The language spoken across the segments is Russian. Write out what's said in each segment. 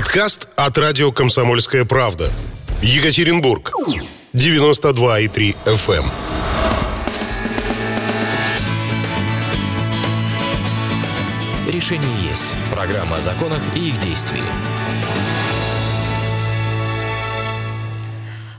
Подкаст от радио «Комсомольская правда». Екатеринбург. 92,3 FM. Решение есть. Программа о законах и их действии.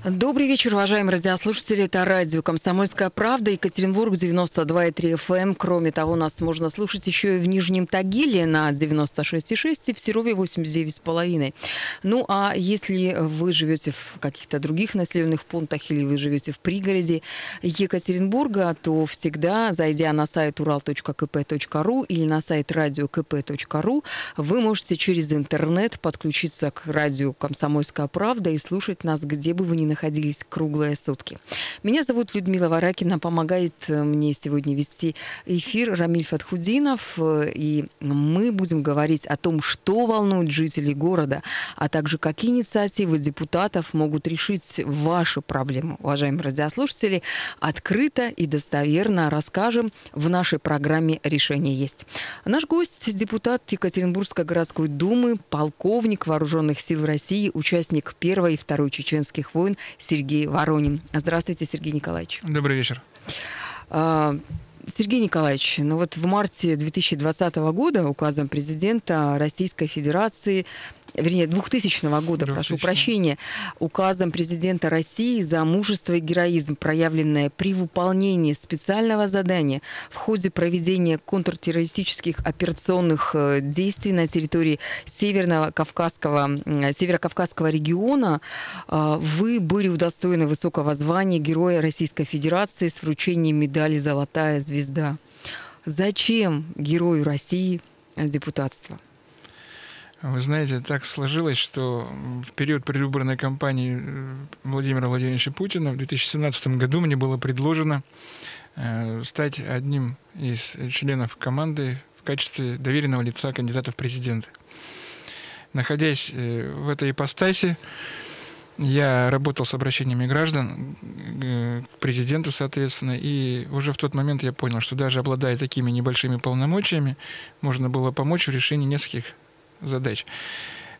Добрый вечер, уважаемые радиослушатели. Это радио «Комсомольская правда», Екатеринбург, 92,3 FM. Эм. Кроме того, нас можно слушать еще и в Нижнем Тагиле на 96,6 и в Серове 89,5. Ну, а если вы живете в каких-то других населенных пунктах или вы живете в пригороде Екатеринбурга, то всегда, зайдя на сайт ural.kp.ru или на сайт radiokp.ru, вы можете через интернет подключиться к радио «Комсомольская правда» и слушать нас, где бы вы ни находились круглые сутки. Меня зовут Людмила Варакина. Помогает э, мне сегодня вести эфир Рамиль Фатхудинов. Э, и мы будем говорить о том, что волнует жителей города, а также какие инициативы депутатов могут решить ваши проблемы. Уважаемые радиослушатели, открыто и достоверно расскажем в нашей программе «Решение есть». Наш гость – депутат Екатеринбургской городской думы, полковник вооруженных сил России, участник Первой и Второй чеченских войн, Сергей Воронин. Здравствуйте, Сергей Николаевич. Добрый вечер. Сергей Николаевич, ну вот в марте 2020 года указом президента Российской Федерации вернее, 2000 года, 2000. прошу прощения, указом президента России за мужество и героизм, проявленное при выполнении специального задания в ходе проведения контртеррористических операционных э, действий на территории Северного Кавказского, Северо-Кавказского региона, э, вы были удостоены высокого звания Героя Российской Федерации с вручением медали «Золотая звезда». Зачем герою России депутатство? Вы знаете, так сложилось, что в период предвыборной кампании э, Владимира Владимировича Путина в 2017 году мне было предложено э, стать одним из членов команды в качестве доверенного лица кандидата в президенты. Находясь э, в этой ипостаси, я работал с обращениями граждан к президенту, соответственно, и уже в тот момент я понял, что даже обладая такими небольшими полномочиями, можно было помочь в решении нескольких задач.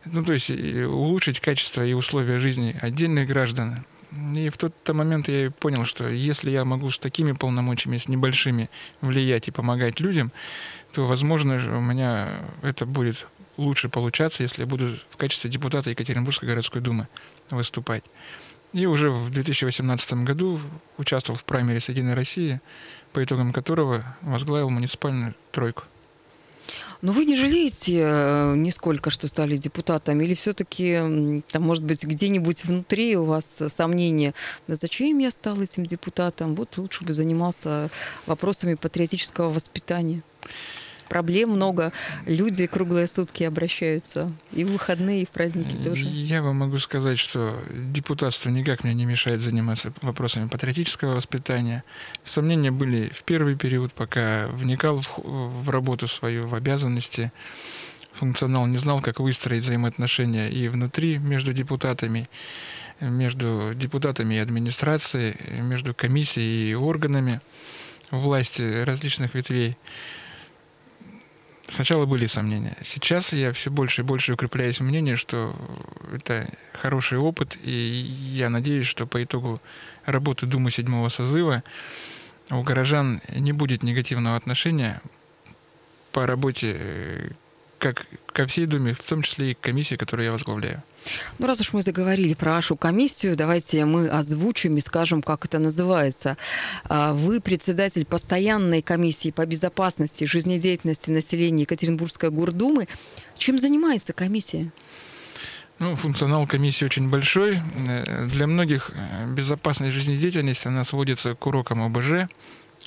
Ну, то есть улучшить качество и условия жизни отдельных граждан. И в тот момент я понял, что если я могу с такими полномочиями, с небольшими влиять и помогать людям, то, возможно, у меня это будет лучше получаться, если я буду в качестве депутата Екатеринбургской городской думы выступать. И уже в 2018 году участвовал в праймере «Единой России», по итогам которого возглавил муниципальную тройку. Но вы не жалеете э, нисколько, что стали депутатом? Или все-таки, там, может быть, где-нибудь внутри у вас сомнения, зачем я стал этим депутатом? Вот лучше бы занимался вопросами патриотического воспитания проблем много. Люди круглые сутки обращаются. И в выходные, и в праздники тоже. Я вам могу сказать, что депутатство никак мне не мешает заниматься вопросами патриотического воспитания. Сомнения были в первый период, пока вникал в, в работу свою, в обязанности функционал, не знал, как выстроить взаимоотношения и внутри между депутатами, между депутатами и администрацией, между комиссией и органами власти различных ветвей. Сначала были сомнения. Сейчас я все больше и больше укрепляюсь в мнении, что это хороший опыт, и я надеюсь, что по итогу работы Думы седьмого созыва у горожан не будет негативного отношения по работе как ко всей Думе, в том числе и к комиссии, которую я возглавляю. Ну, раз уж мы заговорили про вашу комиссию, давайте мы озвучим и скажем, как это называется. А, вы председатель постоянной комиссии по безопасности жизнедеятельности населения Екатеринбургской гордумы. Чем занимается комиссия? Ну, функционал комиссии очень большой. Э, для многих э, безопасность жизнедеятельности, она сводится к урокам ОБЖ,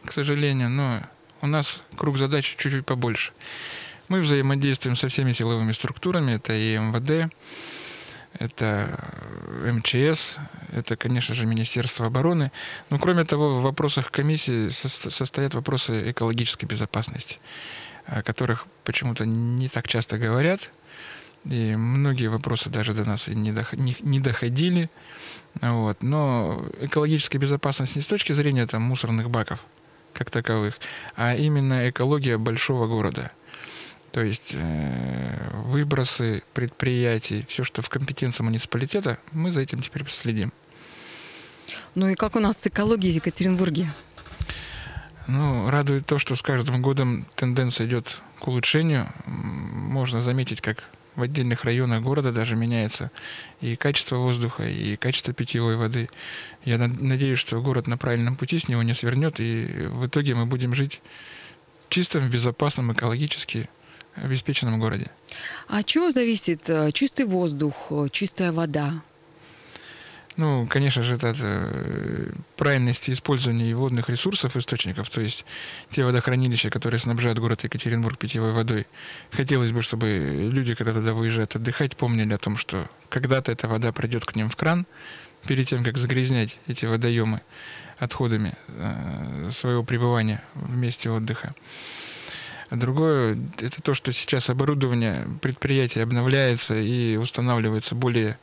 к сожалению, но у нас круг задач чуть-чуть побольше. Мы взаимодействуем со всеми силовыми структурами, это и МВД, это МЧС, это, конечно же, Министерство обороны. Но, кроме того, в вопросах комиссии состоят вопросы экологической безопасности, о которых почему-то не так часто говорят, и многие вопросы даже до нас не доходили. Вот. Но экологическая безопасность не с точки зрения там, мусорных баков как таковых, а именно экология большого города – То есть э, выбросы предприятий, все, что в компетенции муниципалитета, мы за этим теперь следим. Ну и как у нас с экологией в Екатеринбурге? Ну, радует то, что с каждым годом тенденция идет к улучшению. Можно заметить, как в отдельных районах города даже меняется и качество воздуха, и качество питьевой воды. Я надеюсь, что город на правильном пути с него не свернет, и в итоге мы будем жить в чистом, безопасном, экологически обеспеченном городе. А от чего зависит э, чистый воздух, э, чистая вода? Ну, конечно же, это от э, правильности использования водных ресурсов, источников, то есть те водохранилища, которые снабжают город Екатеринбург питьевой водой. Хотелось бы, чтобы люди, когда туда выезжают отдыхать, помнили о том, что когда-то эта вода придет к ним в кран, перед тем, как загрязнять эти водоемы отходами своего пребывания в месте отдыха. А другое – это то, что сейчас оборудование предприятия обновляется и устанавливается более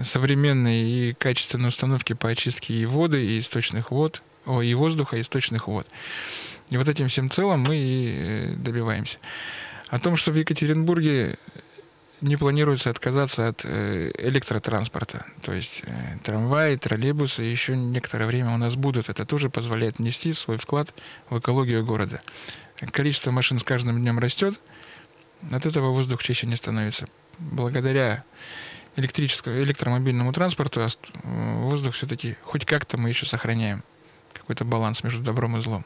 современные и качественные установки по очистке и воды, и источных вод, о, и воздуха, и источных вод. И вот этим всем целым мы и э, добиваемся. О том, что в Екатеринбурге не планируется отказаться от э, электротранспорта. То есть э, трамваи, троллейбусы еще некоторое время у нас будут. Это тоже позволяет внести свой вклад в экологию города. Количество машин с каждым днем растет, от этого воздух чище не становится. Благодаря электрическому, электромобильному транспорту а воздух все-таки хоть как-то мы еще сохраняем какой-то баланс между добром и злом.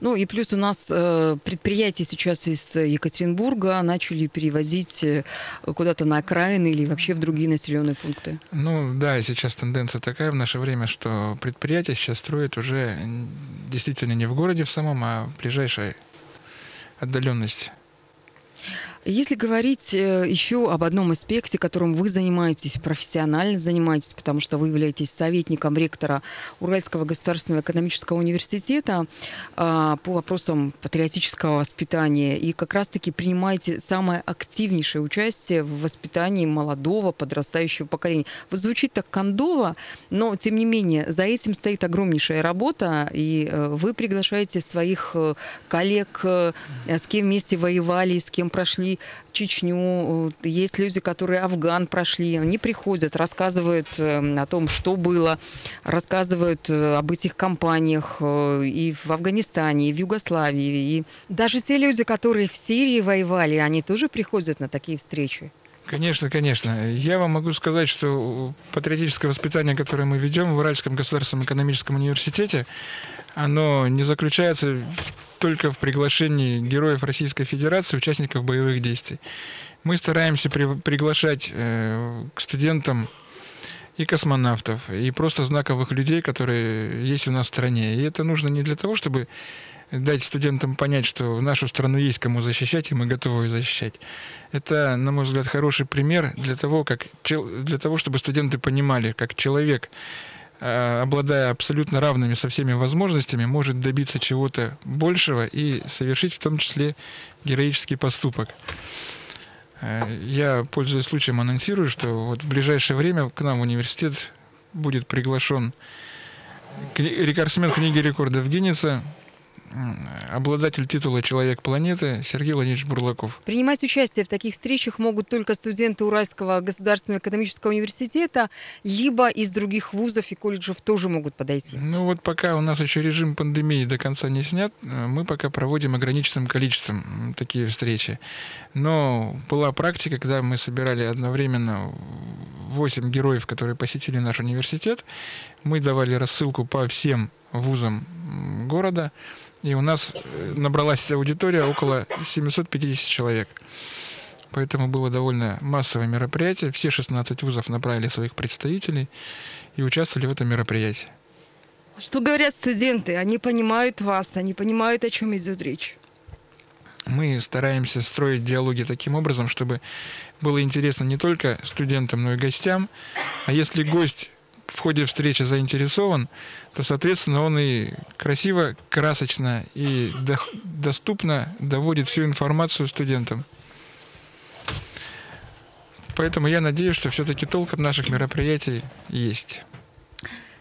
Ну и плюс у нас э, предприятия сейчас из Екатеринбурга начали перевозить э, куда-то на окраины или вообще в другие населенные пункты. Ну да, сейчас тенденция такая в наше время, что предприятия сейчас строят уже действительно не в городе в самом, а в ближайшей отдаленности. Если говорить э, еще об одном аспекте, которым вы занимаетесь, профессионально занимаетесь, потому что вы являетесь советником ректора Уральского государственного экономического университета а, по вопросам патриотического воспитания, и как раз-таки принимаете самое активнейшее участие в воспитании молодого подрастающего поколения. Вот звучит так кондово, но тем не менее за этим стоит огромнейшая работа, и э, вы приглашаете своих э, коллег, с кем вместе воевали, с кем прошли Чечню, есть люди, которые Афган прошли, они приходят, рассказывают э, о том, что было, рассказывают э, об этих компаниях э, и в Афганистане, и в Югославии. И даже те люди, которые в Сирии воевали, они тоже приходят на такие встречи. Конечно, конечно. Я вам могу сказать, что патриотическое воспитание, которое мы ведем в Уральском государственном экономическом университете, оно не заключается только в приглашении героев Российской Федерации, участников боевых действий. Мы стараемся при, приглашать э, к студентам и космонавтов, и просто знаковых людей, которые есть у нас в стране. И это нужно не для того, чтобы дать студентам понять, что нашу страну есть кому защищать, и мы готовы ее защищать. Это, на мой взгляд, хороший пример для того, как, для того чтобы студенты понимали, как человек обладая абсолютно равными со всеми возможностями, может добиться чего-то большего и совершить в том числе героический поступок. Э, я, пользуясь случаем, анонсирую, что вот в ближайшее время к нам в университет будет приглашен рекордсмен книги рекордов Гиннесса обладатель титула «Человек планеты» Сергей Владимирович Бурлаков. Принимать участие в таких встречах могут только студенты Уральского государственного экономического университета, либо из других вузов и колледжев тоже могут подойти. Ну вот пока у нас еще режим пандемии до конца не снят, мы пока проводим ограниченным количеством такие встречи. Но была практика, когда мы собирали одновременно 8 героев, которые посетили наш университет. Мы давали рассылку по всем вузам города. И у нас э, набралась аудитория около 750 человек. Поэтому было довольно массовое мероприятие. Все 16 вузов направили своих представителей и участвовали в этом мероприятии. Что говорят студенты? Они понимают вас, они понимают, о чем идет речь. Мы стараемся строить диалоги таким образом, чтобы было интересно не только студентам, но и гостям. А если гость ходе встречи заинтересован, то, соответственно, он и красиво, красочно и до, доступно доводит всю информацию студентам. Поэтому я надеюсь, что все-таки толк от наших мероприятий есть.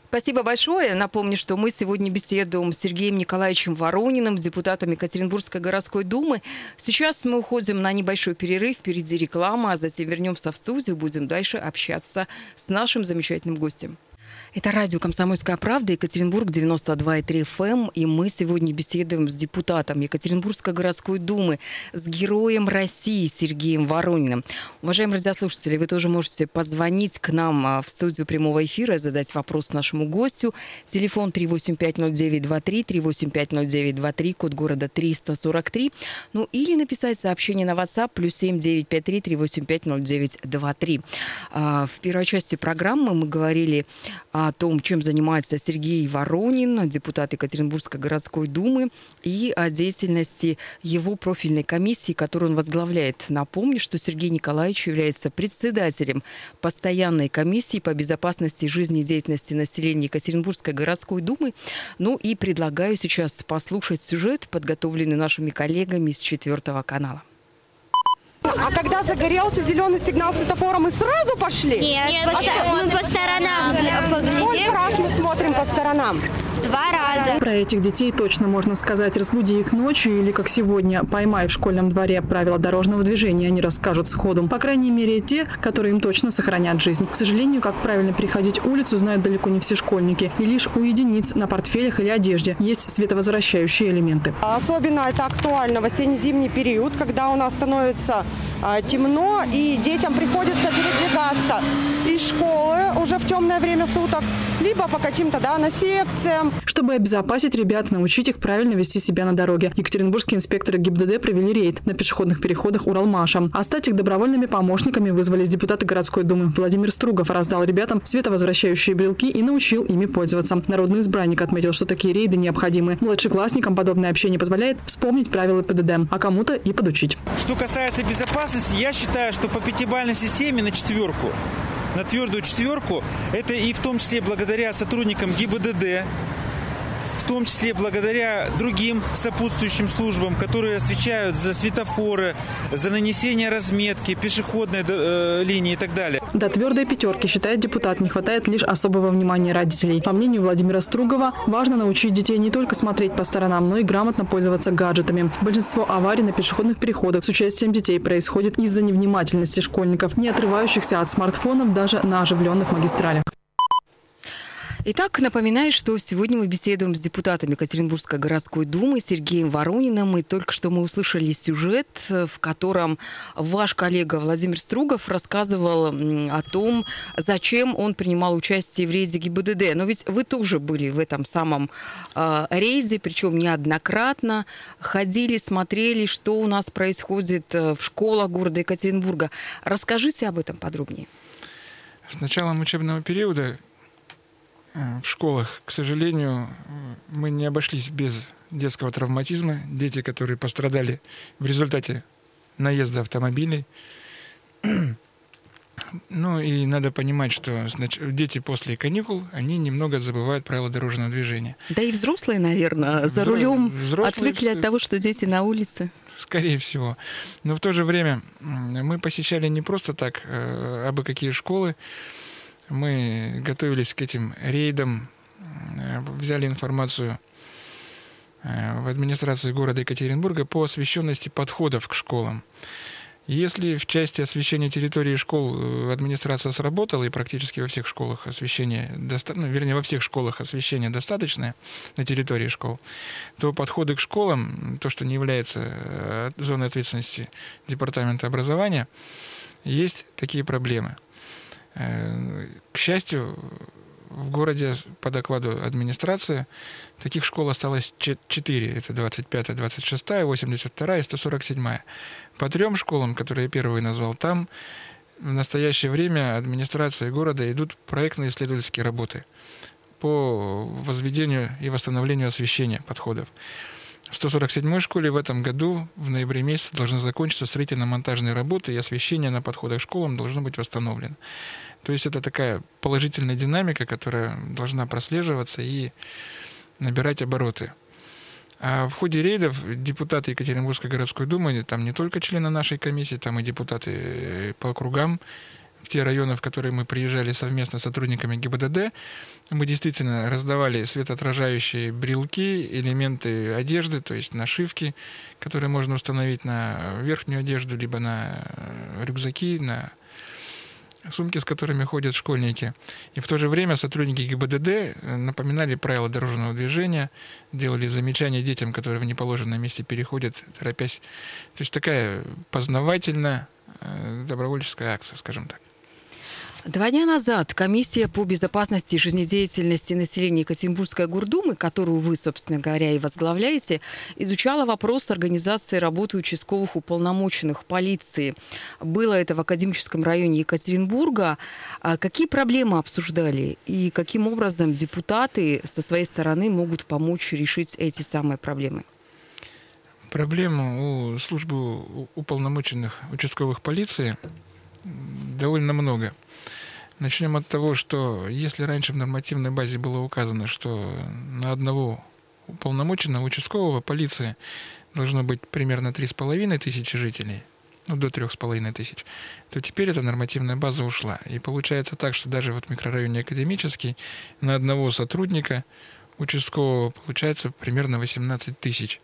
Спасибо большое. Напомню, что мы сегодня беседуем с Сергеем Николаевичем Ворониным, депутатом Екатеринбургской городской думы. Сейчас мы уходим на небольшой перерыв, впереди реклама, а затем вернемся в студию, будем дальше общаться с нашим замечательным гостем. Это радио «Комсомольская правда», Екатеринбург, 92,3 FM. Эм. И мы сегодня беседуем с депутатом Екатеринбургской городской думы, с героем России Сергеем Ворониным. Уважаемые радиослушатели, вы тоже можете позвонить к нам а, в студию прямого эфира, задать вопрос нашему гостю. Телефон 3850923, 3850923, код города 343. Ну или написать сообщение на WhatsApp плюс 7953 3850923. А, в первой части программы мы говорили о том, чем занимается Сергей Воронин, депутат Екатеринбургской городской думы, и о деятельности его профильной комиссии, которую он возглавляет. Напомню, что Сергей Николаевич является председателем постоянной комиссии по безопасности жизни и деятельности населения Екатеринбургской городской думы. Ну и предлагаю сейчас послушать сюжет, подготовленный нашими коллегами с четвертого канала. А когда загорелся зеленый сигнал светофора, мы сразу пошли? Нет, Нет по, мы по сторонам поглядим. Сколько раз мы смотрим по сторонам? Два раза. Про этих детей точно можно сказать. Разбуди их ночью или, как сегодня, поймай в школьном дворе правила дорожного движения, они расскажут сходу. По крайней мере, те, которые им точно сохранят жизнь. К сожалению, как правильно переходить улицу, знают далеко не все школьники. И лишь у единиц на портфелях или одежде есть световозвращающие элементы. Особенно это актуально в осенне-зимний период, когда у нас становится э, темно и детям приходится передвигаться из школы уже в темное время суток, либо по каким-то да, на секциям, чтобы обезопасить ребят, научить их правильно вести себя на дороге. Екатеринбургские инспекторы ГИБДД провели рейд на пешеходных переходах Уралмаша. А стать их добровольными помощниками вызвались депутаты городской думы. Владимир Стругов раздал ребятам световозвращающие брелки и научил ими пользоваться. Народный избранник отметил, что такие рейды необходимы. Младшеклассникам подобное общение позволяет вспомнить правила ПДД, а кому-то и подучить. Что касается безопасности, я считаю, что по пятибалльной системе на четверку на твердую четверку. Это и в том числе благодаря сотрудникам ГИБДД, в том числе благодаря другим сопутствующим службам, которые отвечают за светофоры, за нанесение разметки, пешеходной э, линии и так далее. До твердой пятерки, считает депутат, не хватает лишь особого внимания родителей. По мнению Владимира Стругова, важно научить детей не только смотреть по сторонам, но и грамотно пользоваться гаджетами. Большинство аварий на пешеходных переходах с участием детей происходит из-за невнимательности школьников, не отрывающихся от смартфонов даже на оживленных магистралях. Итак, напоминаю, что сегодня мы беседуем с депутатом Екатеринбургской городской думы Сергеем Ворониным. И только что мы услышали сюжет, в котором ваш коллега Владимир Стругов рассказывал о том, зачем он принимал участие в рейде ГИБДД. Но ведь вы тоже были в этом самом э, рейде, причем неоднократно. Ходили, смотрели, что у нас происходит э, в школах города Екатеринбурга. Расскажите об этом подробнее. С началом учебного периода в школах, к сожалению, мы не обошлись без детского травматизма. Дети, которые пострадали в результате наезда автомобилей. Ну и надо понимать, что дети после каникул, они немного забывают правила дорожного движения. Да и взрослые, наверное, за Взро... рулем взрослые отвыкли от того, что дети на улице. Скорее всего. Но в то же время мы посещали не просто так, а абы какие школы. Мы готовились к этим рейдам, э, взяли информацию э, в администрации города Екатеринбурга по освещенности подходов к школам. Если в части освещения территории школ э, администрация сработала, и практически во всех школах освещение, ну, вернее, во всех школах освещение достаточное на территории школ, то подходы к школам, то, что не является зоной ответственности Департамента образования, есть такие проблемы. К счастью, в городе, по докладу администрации, таких школ осталось 4. Это 25, 26, 82 и 147. По трем школам, которые я первые назвал, там в настоящее время администрация города идут проектные исследовательские работы по возведению и восстановлению освещения подходов. В 147-й школе в этом году в ноябре месяце должны закончиться строительно-монтажные работы, и освещение на подходах к школам должно быть восстановлено. То есть это такая положительная динамика, которая должна прослеживаться и набирать обороты. А в ходе рейдов депутаты Екатеринбургской городской думы, там не только члены нашей комиссии, там и депутаты по округам, в те районы, в которые мы приезжали совместно с сотрудниками ГИБДД, мы действительно раздавали светоотражающие брелки, элементы одежды, то есть нашивки, которые можно установить на верхнюю одежду, либо на э, рюкзаки, на сумки, с которыми ходят школьники. И в то же время сотрудники ГИБДД э, напоминали правила дорожного движения, делали замечания детям, которые в неположенном месте переходят, торопясь. То есть такая познавательная э, добровольческая акция, скажем так. Два дня назад комиссия по безопасности и жизнедеятельности населения Екатеринбургской гордумы, которую вы, собственно говоря, и возглавляете, изучала вопрос организации работы участковых уполномоченных полиции. Было это в академическом районе Екатеринбурга. А какие проблемы обсуждали и каким образом депутаты со своей стороны могут помочь решить эти самые проблемы? Проблем у службы уполномоченных участковых полиции довольно много. Начнем от того, что если раньше в нормативной базе было указано, что на одного уполномоченного участкового полиции должно быть примерно 3,5 тысячи жителей, ну, до 3,5 тысяч, то теперь эта нормативная база ушла. И получается так, что даже вот в микрорайоне Академический на одного сотрудника участкового получается примерно 18 тысяч.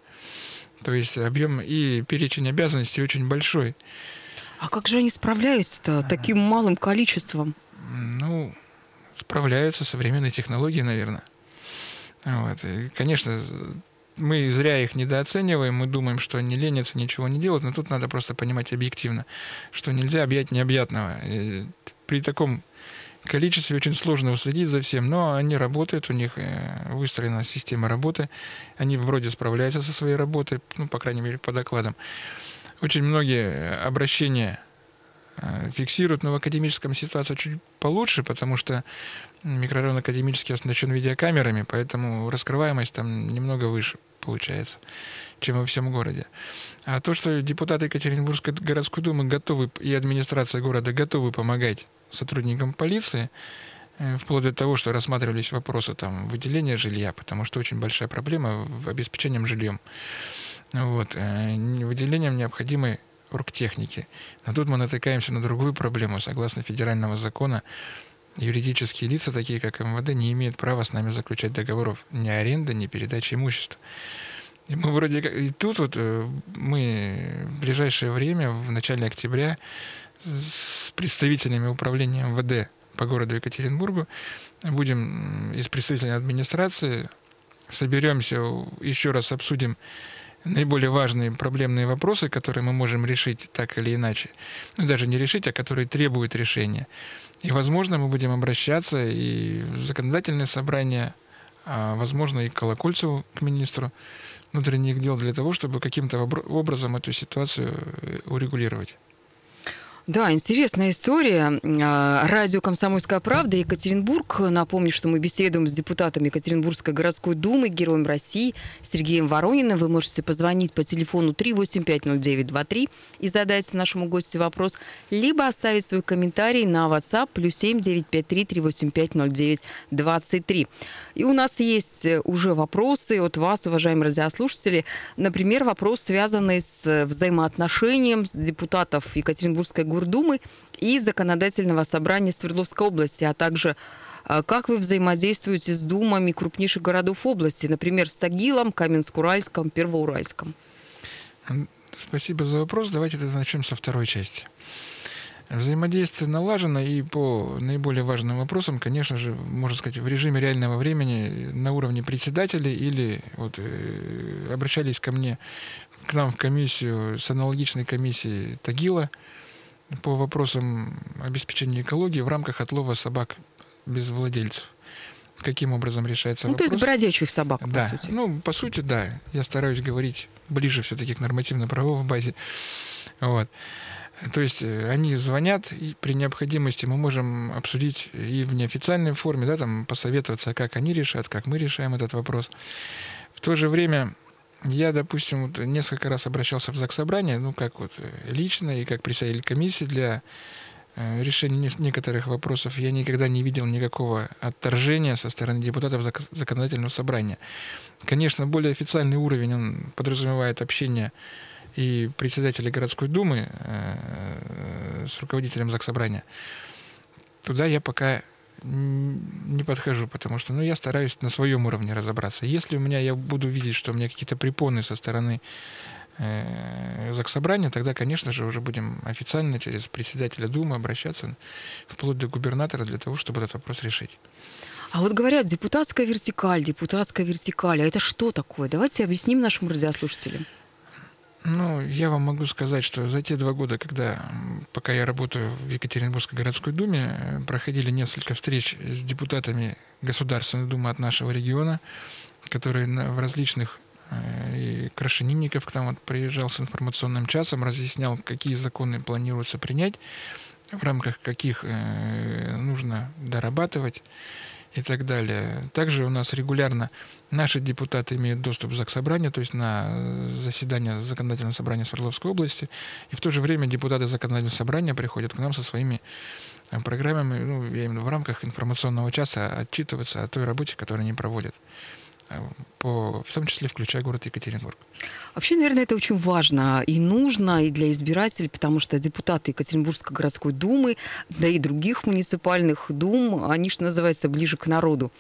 То есть объем и перечень обязанностей очень большой. А как же они справляются-то таким малым количеством? Ну, справляются современные технологии, наверное. Вот. И, конечно, мы зря их недооцениваем, мы думаем, что они ленятся, ничего не делают, но тут надо просто понимать объективно, что нельзя объять необъятного. И при таком количестве очень сложно уследить за всем, но они работают, у них э, выстроена система работы, они вроде справляются со своей работой, ну, по крайней мере, по докладам. Очень многие обращения Э, фиксируют, но в академическом ситуация чуть получше, потому что микрорайон академический оснащен видеокамерами, поэтому раскрываемость там немного выше получается, чем во всем городе. А то, что депутаты Екатеринбургской городской думы готовы, и администрация города готовы помогать сотрудникам полиции, э, вплоть до того, что рассматривались вопросы там, выделения жилья, потому что очень большая проблема в обеспечением жильем. Вот. Э, выделением необходимы оргтехники. Но тут мы натыкаемся на другую проблему. Согласно федерального закона, юридические лица, такие как МВД, не имеют права с нами заключать договоров ни аренды, ни передачи имущества. И мы вроде как... И тут вот э, мы в ближайшее время, в начале октября, с представителями управления МВД по городу Екатеринбургу будем из представителей администрации соберемся, еще раз обсудим наиболее важные проблемные вопросы, которые мы можем решить так или иначе, ну, даже не решить, а которые требуют решения. И, возможно, мы будем обращаться и в законодательное собрание, а, возможно, и к Колокольцеву, к министру внутренних дел, для того, чтобы каким-то образом эту ситуацию э, урегулировать. Да, интересная история. А, радио «Комсомольская правда», Екатеринбург. Напомню, что мы беседуем с депутатом Екатеринбургской городской думы, героем России Сергеем Ворониным. Вы можете позвонить по телефону 3850923 и задать нашему гостю вопрос, либо оставить свой комментарий на WhatsApp плюс 7 953 385 0923. И у нас есть э, уже вопросы от вас, уважаемые радиослушатели. Например, вопрос, связанный с взаимоотношением депутатов Екатеринбургской гордумы и законодательного собрания Свердловской области, а также э, как вы взаимодействуете с думами крупнейших городов области, например, с Тагилом, Каменск-Уральском, Первоуральском? Спасибо за вопрос. Давайте начнем со второй части. Взаимодействие налажено, и по наиболее важным вопросам, конечно же, можно сказать, в режиме реального времени на уровне председателей или вот, э, обращались ко мне, к нам в комиссию с аналогичной комиссией Тагила по вопросам обеспечения экологии в рамках отлова собак без владельцев. Каким образом решается ну, вопрос? то есть бродячих собак, да. по сути. Ну, по сути, да. Я стараюсь говорить ближе все-таки к нормативно-правовой базе. Вот. То есть э, они звонят, и при необходимости мы можем обсудить и в неофициальной форме, да, там посоветоваться, как они решат, как мы решаем этот вопрос. В то же время я, допустим, вот несколько раз обращался в ЗАГС собрание, ну, как вот э, лично и как представитель комиссии для э, решения некоторых вопросов. Я никогда не видел никакого отторжения со стороны депутатов законодательного собрания. Конечно, более официальный уровень, он подразумевает общение и председателя городской думы э, с руководителем Заксобрания. туда я пока не подхожу, потому что ну, я стараюсь на своем уровне разобраться. Если у меня я буду видеть, что у меня какие-то препоны со стороны э, Заксобрания, тогда, конечно же, уже будем официально через председателя Думы обращаться вплоть до губернатора для того, чтобы этот вопрос решить. А вот говорят, депутатская вертикаль, депутатская вертикаль, а это что такое? Давайте объясним нашим радиослушателям. Ну, я вам могу сказать, что за те два года, когда, пока я работаю в Екатеринбургской городской думе, э, проходили несколько встреч с депутатами Государственной думы от нашего региона, которые в различных э, и Крашенинников к нам вот приезжал с информационным часом, разъяснял, какие законы планируется принять, в рамках каких э, нужно дорабатывать и так далее. Также у нас регулярно наши депутаты имеют доступ в ЗАГС-собрание, то есть на э, заседание законодательного собрания Свердловской области, и в то же время депутаты законодательного собрания приходят к нам со своими э, программами, ну, я именно в рамках информационного часа отчитываться о той работе, которую они проводят по, в том числе включая город Екатеринбург. Вообще, наверное, это очень важно и нужно и для избирателей, потому что депутаты Екатеринбургской городской думы, да и других муниципальных дум, они, что называется, ближе к народу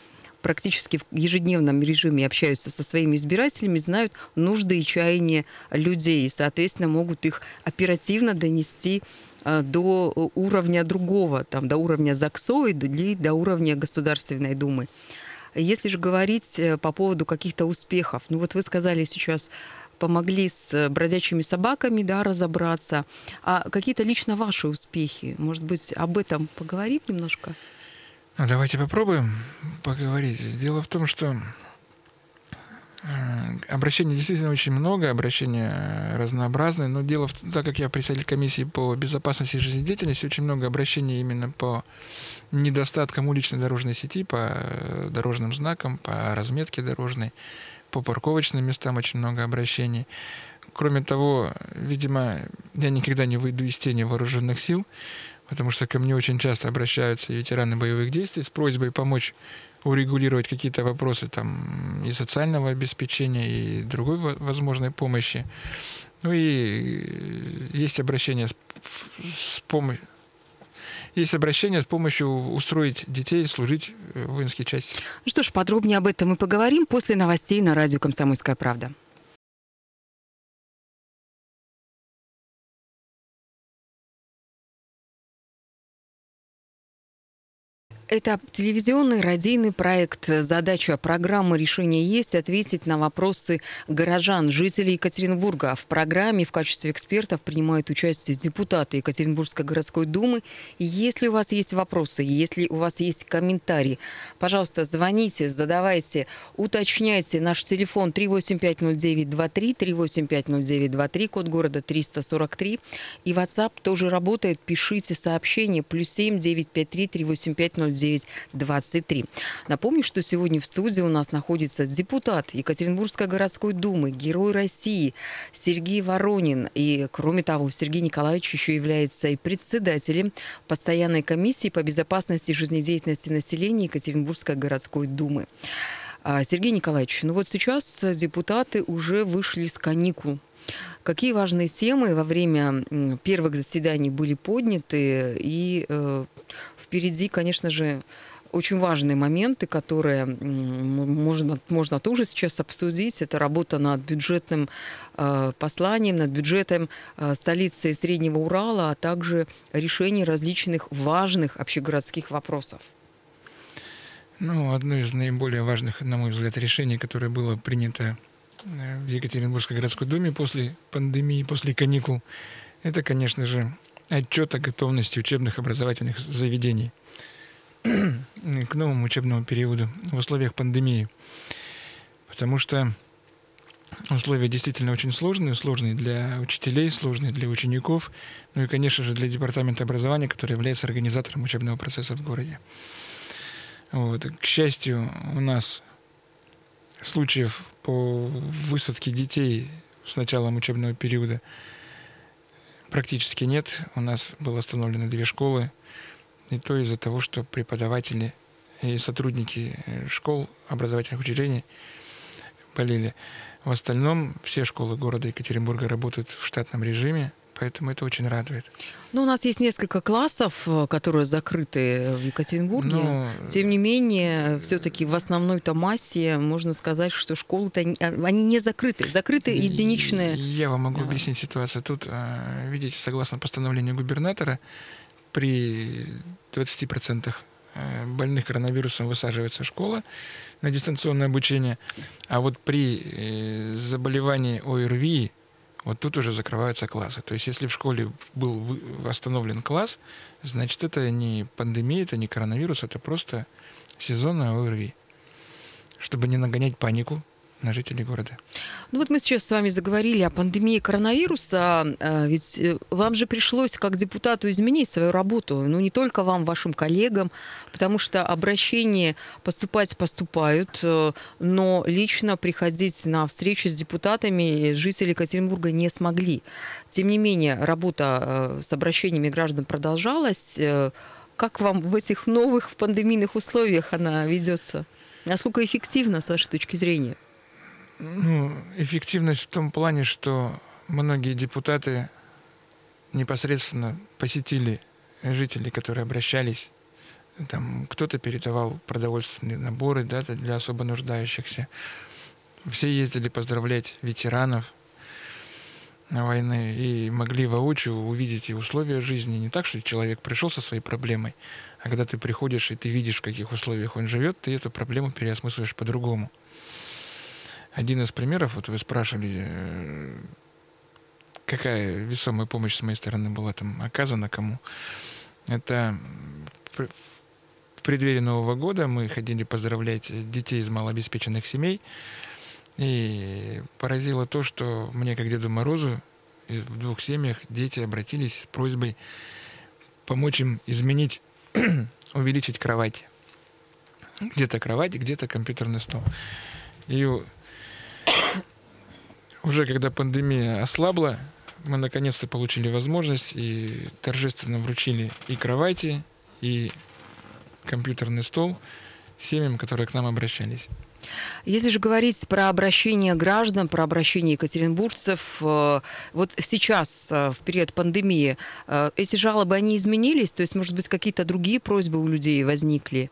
практически в ежедневном режиме общаются со своими избирателями, знают нужды и чаяния людей, и, соответственно, могут их оперативно донести э, до уровня другого, там, до уровня ЗАГСО или до уровня Государственной Думы. Если же говорить э, по поводу каких-то успехов, ну вот вы сказали сейчас, помогли с бродячими собаками, да, разобраться. А какие-то лично ваши успехи? Может быть, об этом поговорим немножко? Ну, давайте попробуем поговорить. Дело в том, что э, Обращений действительно очень много, обращения разнообразные, но дело в том, так как я председатель комиссии по безопасности жизнедеятельности, очень много обращений именно по недостаткам уличной дорожной сети, по э, дорожным знакам, по разметке дорожной, по парковочным местам очень много обращений. Кроме того, видимо, я никогда не выйду из тени вооруженных сил, потому что ко мне очень часто обращаются ветераны боевых действий с просьбой помочь урегулировать какие-то вопросы там и социального обеспечения, и другой возможной помощи. Ну и э, есть обращение с, с помощью есть обращение с помощью устроить детей служить в воинские части. Ну что ж, подробнее об этом мы поговорим после новостей на радио «Комсомольская правда». Это телевизионный радийный проект. Задача программы «Решение есть» ответить на вопросы горожан, жителей Екатеринбурга. В программе в качестве экспертов принимают участие депутаты Екатеринбургской городской думы. Если у вас есть вопросы, если у вас есть комментарии, пожалуйста, звоните, задавайте, уточняйте. Наш телефон 3850923, 3850923, код города 343. И WhatsApp тоже работает. Пишите сообщение. Плюс 7 953 385 923. Напомню, что сегодня в студии у нас находится депутат Екатеринбургской городской думы, герой России Сергей Воронин. И, кроме того, Сергей Николаевич еще является и председателем постоянной комиссии по безопасности жизнедеятельности населения Екатеринбургской городской думы. А, Сергей Николаевич, ну вот сейчас депутаты уже вышли с каникул. Какие важные темы во время первых заседаний были подняты и э, впереди, конечно же, очень важные моменты, которые можно, можно тоже сейчас обсудить. Это работа над бюджетным э, посланием, над бюджетом э, столицы Среднего Урала, а также решение различных важных общегородских вопросов. Ну, одно из наиболее важных, на мой взгляд, решений, которое было принято э, в Екатеринбургской городской думе после пандемии, после каникул, это, конечно же, отчет о готовности учебных образовательных заведений к новому учебному периоду в условиях пандемии. Потому что условия действительно очень сложные, сложные для учителей, сложные для учеников, ну и, конечно же, для департамента образования, который является организатором учебного процесса в городе. Вот. К счастью, у нас случаев по высадке детей с началом учебного периода практически нет. У нас было остановлено две школы. И то из-за того, что преподаватели и сотрудники э, школ, образовательных учреждений болели. В остальном все школы города Екатеринбурга работают в штатном режиме, Поэтому это очень радует. Ну, у нас есть несколько классов, э, которые закрыты в Екатеринбурге. Ну, Тем не менее, все-таки в основной-то массе можно сказать, что школы-то а, они не закрыты. Закрыты единичные. Я вам могу Да. объяснить ситуацию. Тут, э, видите, согласно постановлению губернатора, при 20% э, больных коронавирусом высаживается школа на дистанционное обучение, а вот при заболевании ОРВИ вот тут уже закрываются классы. То есть если в школе был восстановлен класс, значит это не пандемия, это не коронавирус, это просто сезонное ОРВИ. Чтобы не нагонять панику на жителей города. Ну вот мы сейчас с вами заговорили о пандемии коронавируса, а, ведь э, вам же пришлось как депутату изменить свою работу, ну не только вам, вашим коллегам, потому что обращения поступать поступают, э, но лично приходить на встречи с депутатами жители Екатеринбурга не смогли. Тем не менее, работа э, с обращениями граждан продолжалась. Как вам в этих новых пандемийных условиях она ведется? Насколько эффективно, с вашей точки зрения? Ну, эффективность в том плане, что многие депутаты непосредственно посетили жителей, которые обращались. Там кто-то передавал продовольственные наборы да, для особо нуждающихся. Все ездили поздравлять ветеранов войны и могли воочию увидеть и условия жизни. Не так, что человек пришел со своей проблемой, а когда ты приходишь и ты видишь, в каких условиях он живет, ты эту проблему переосмысливаешь по-другому. Один из примеров, вот вы спрашивали, э, какая весомая помощь с моей стороны была там оказана кому. Это в пр- в преддверии Нового года мы ходили поздравлять детей из малообеспеченных семей. И поразило то, что мне, как Деду Морозу, в двух семьях дети обратились с просьбой помочь им изменить, увеличить кровати. Где-то кровать, где-то компьютерный стол. И уже когда пандемия ослабла, мы наконец-то получили возможность и торжественно вручили и кровати, и компьютерный стол семьям, которые к нам обращались. Если же говорить про обращение граждан, про обращение екатеринбургцев, э, вот сейчас, э, в период пандемии, э, эти жалобы, они изменились? То есть, может быть, какие-то другие просьбы у людей возникли?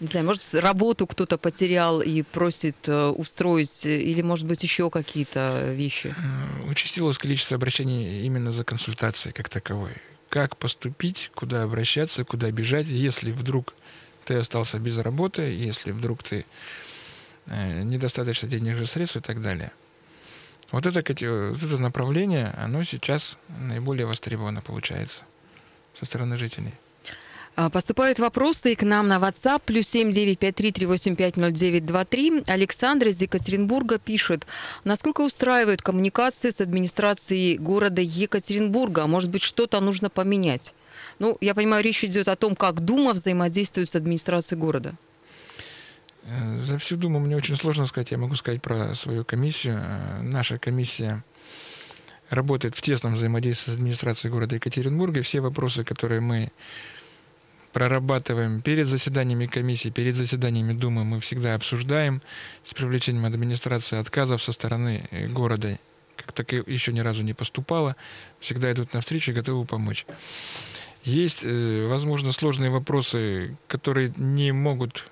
Не знаю, может, работу кто-то потерял и просит э, устроить, э, или, может быть, еще какие-то вещи? Э, Участилось количество обращений именно за консультацией как таковой. Как поступить, куда обращаться, куда бежать, если вдруг ты остался без работы, если вдруг ты недостаточно денежных средств и так далее. Вот это, вот это направление, оно сейчас наиболее востребовано получается со стороны жителей. А, Поступают вопросы и к нам на WhatsApp, плюс 7953-385-0923. Александр из Екатеринбурга пишет, насколько устраивают коммуникации с администрацией города Екатеринбурга? Может быть, что-то нужно поменять? Ну, я понимаю, речь идет о том, как Дума взаимодействует с администрацией города. Э, За всю Думу мне очень сложно сказать. Я могу сказать про свою комиссию. Э, Наша комиссия работает в тесном взаимодействии с администрацией города Екатеринбурга. И все вопросы, которые мы прорабатываем перед заседаниями комиссии, перед заседаниями Думы, мы всегда обсуждаем с привлечением администрации отказов со стороны э, города. Как так еще ни разу не поступало. Всегда идут навстречу и готовы помочь. Есть, э, возможно, сложные вопросы, которые не могут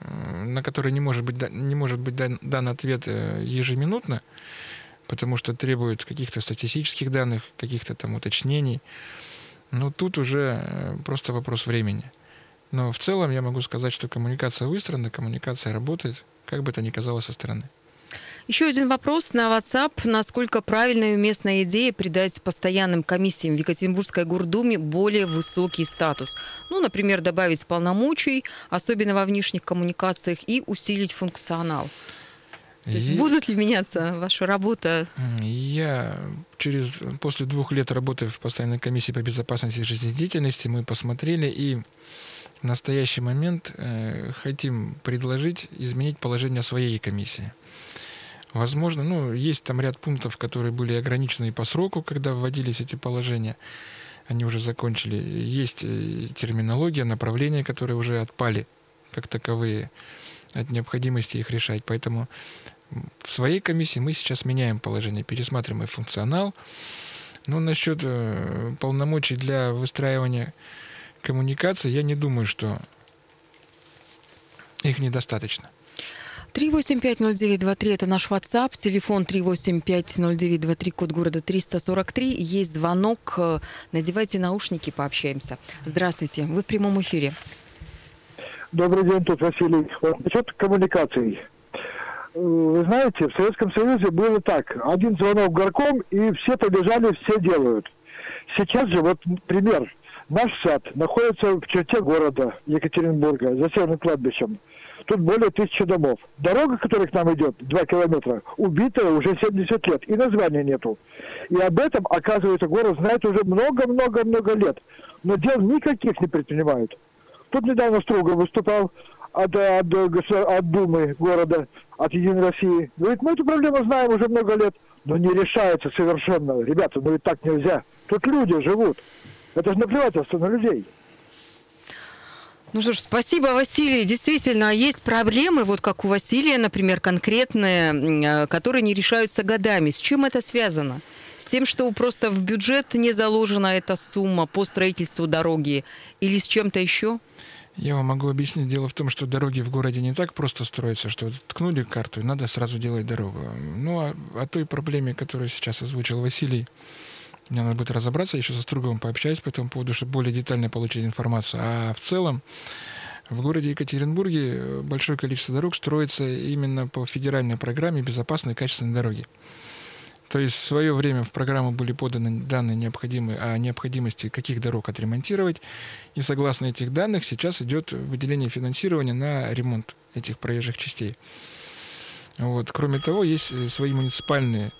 э, на которые не может быть, не может быть дан, дан ответ ежеминутно, потому что требует каких-то статистических данных, каких-то там уточнений. Но тут уже э, просто вопрос времени. Но в целом я могу сказать, что коммуникация выстроена, коммуникация работает, как бы это ни казалось со стороны. Еще один вопрос на WhatsApp. Насколько правильная и уместная идея придать постоянным комиссиям в Екатеринбургской гордуме более высокий статус? Ну, например, добавить полномочий, особенно во внешних коммуникациях, и усилить функционал. То есть И- будут ли меняться ваша работа? Я через после двух лет работы в постоянной комиссии по безопасности и жизнедеятельности мы посмотрели и в настоящий момент э, хотим предложить изменить положение своей комиссии. Возможно, ну, есть там ряд пунктов, которые были ограничены и по сроку, когда вводились эти положения. Они уже закончили. Есть э, терминология, направления, которые уже отпали как таковые от необходимости их решать. Поэтому в своей комиссии мы сейчас меняем положение, пересматриваем функционал, Ну, насчет э, полномочий для выстраивания коммуникации, я не думаю, что их недостаточно. 3850923 это наш WhatsApp, телефон 3850923, код города 343. Есть звонок. Надевайте наушники, пообщаемся. Здравствуйте, вы в прямом эфире. Добрый день, тут Василий. Вот насчет коммуникаций. Вы знаете, в Советском Союзе было так. Один звонок горком, и все побежали, все делают. Сейчас же, вот пример. Наш сад находится в черте города Екатеринбурга, за северным кладбищем. Тут более тысячи домов. Дорога, которая к нам идет, два километра, убитая уже 70 лет, и названия нету. И об этом, оказывается, город знает уже много-много-много лет. Но дел никаких не предпринимают. Тут недавно Струга выступал от, от, от Думы города, от Единой России. Говорит, мы эту проблему знаем уже много лет, но не решается совершенно. Ребята, ну ведь так нельзя. Тут люди живут. Это же наплевательство на людей. Ну что ж, спасибо, Василий. Действительно, есть проблемы, вот как у Василия, например, конкретные, э, которые не решаются годами. С чем это связано? С тем, что просто в бюджет не заложена эта сумма по строительству дороги или с чем-то еще? Я вам могу объяснить. Дело в том, что дороги в городе не так просто строятся, что ткнули карту, и надо сразу делать дорогу. Ну, а о той проблеме, которую сейчас озвучил Василий, мне надо будет разобраться, еще со Струговым пообщаюсь по этому поводу, чтобы более детально получить информацию. А в целом, в городе Екатеринбурге большое количество дорог строится именно по федеральной программе «Безопасные и качественные дороги». То есть в свое время в программу были поданы данные необходимые о необходимости каких дорог отремонтировать. И согласно этих данных сейчас идет выделение финансирования на ремонт этих проезжих частей. Вот. Кроме того, есть свои муниципальные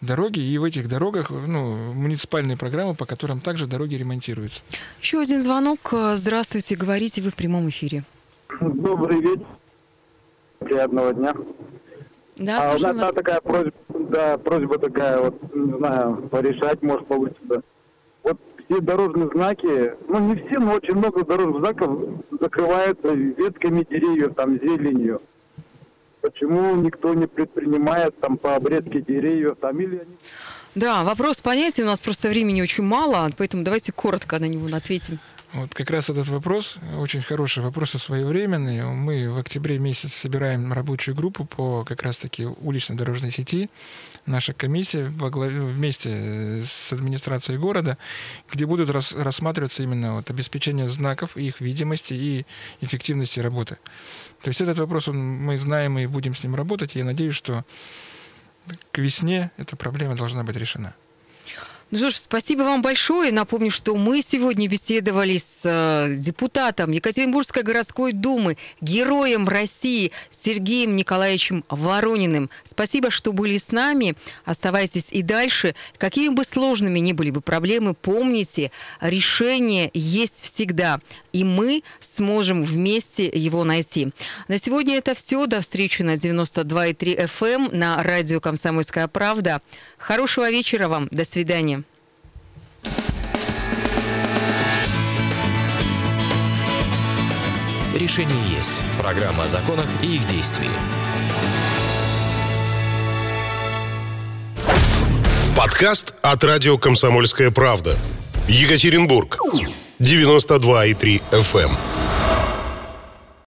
дороги, и в этих дорогах ну, муниципальные программы, по которым также дороги ремонтируются. Еще один звонок. Здравствуйте, говорите, вы в прямом эфире. Добрый вечер. Приятного дня. Да, а у нас вас. такая просьба, да, просьба такая, вот, не знаю, порешать, может, получится. Вот все дорожные знаки, ну не все, но очень много дорожных знаков закрываются ветками деревьев, там, зеленью. Почему никто не предпринимает там по обрезке деревьев там или они... Да, вопрос понятен, у нас просто времени очень мало, поэтому давайте коротко на него ответим. Вот как раз этот вопрос, очень хороший вопрос и своевременный. Мы в октябре месяце собираем рабочую группу по как раз-таки уличной дорожной сети. Наша комиссия во главе, вместе с администрацией города, где будут рас, рассматриваться именно вот обеспечение знаков, их видимости и эффективности работы. То есть этот вопрос он, мы знаем и будем с ним работать. И я надеюсь, что к весне эта проблема должна быть решена. Ну что ж, спасибо вам большое. Напомню, что мы сегодня беседовали с э, депутатом Екатеринбургской городской думы, героем России Сергеем Николаевичем Ворониным. Спасибо, что были с нами. Оставайтесь и дальше. Какими бы сложными ни были бы проблемы, помните, решение есть всегда. И мы сможем вместе его найти. На сегодня это все. До встречи на 92,3 FM эм на радио «Комсомольская правда». Хорошего вечера вам. До свидания. Решение есть. Программа о законах и их действии. Подкаст от радио «Комсомольская правда». Екатеринбург. 92,3 FM.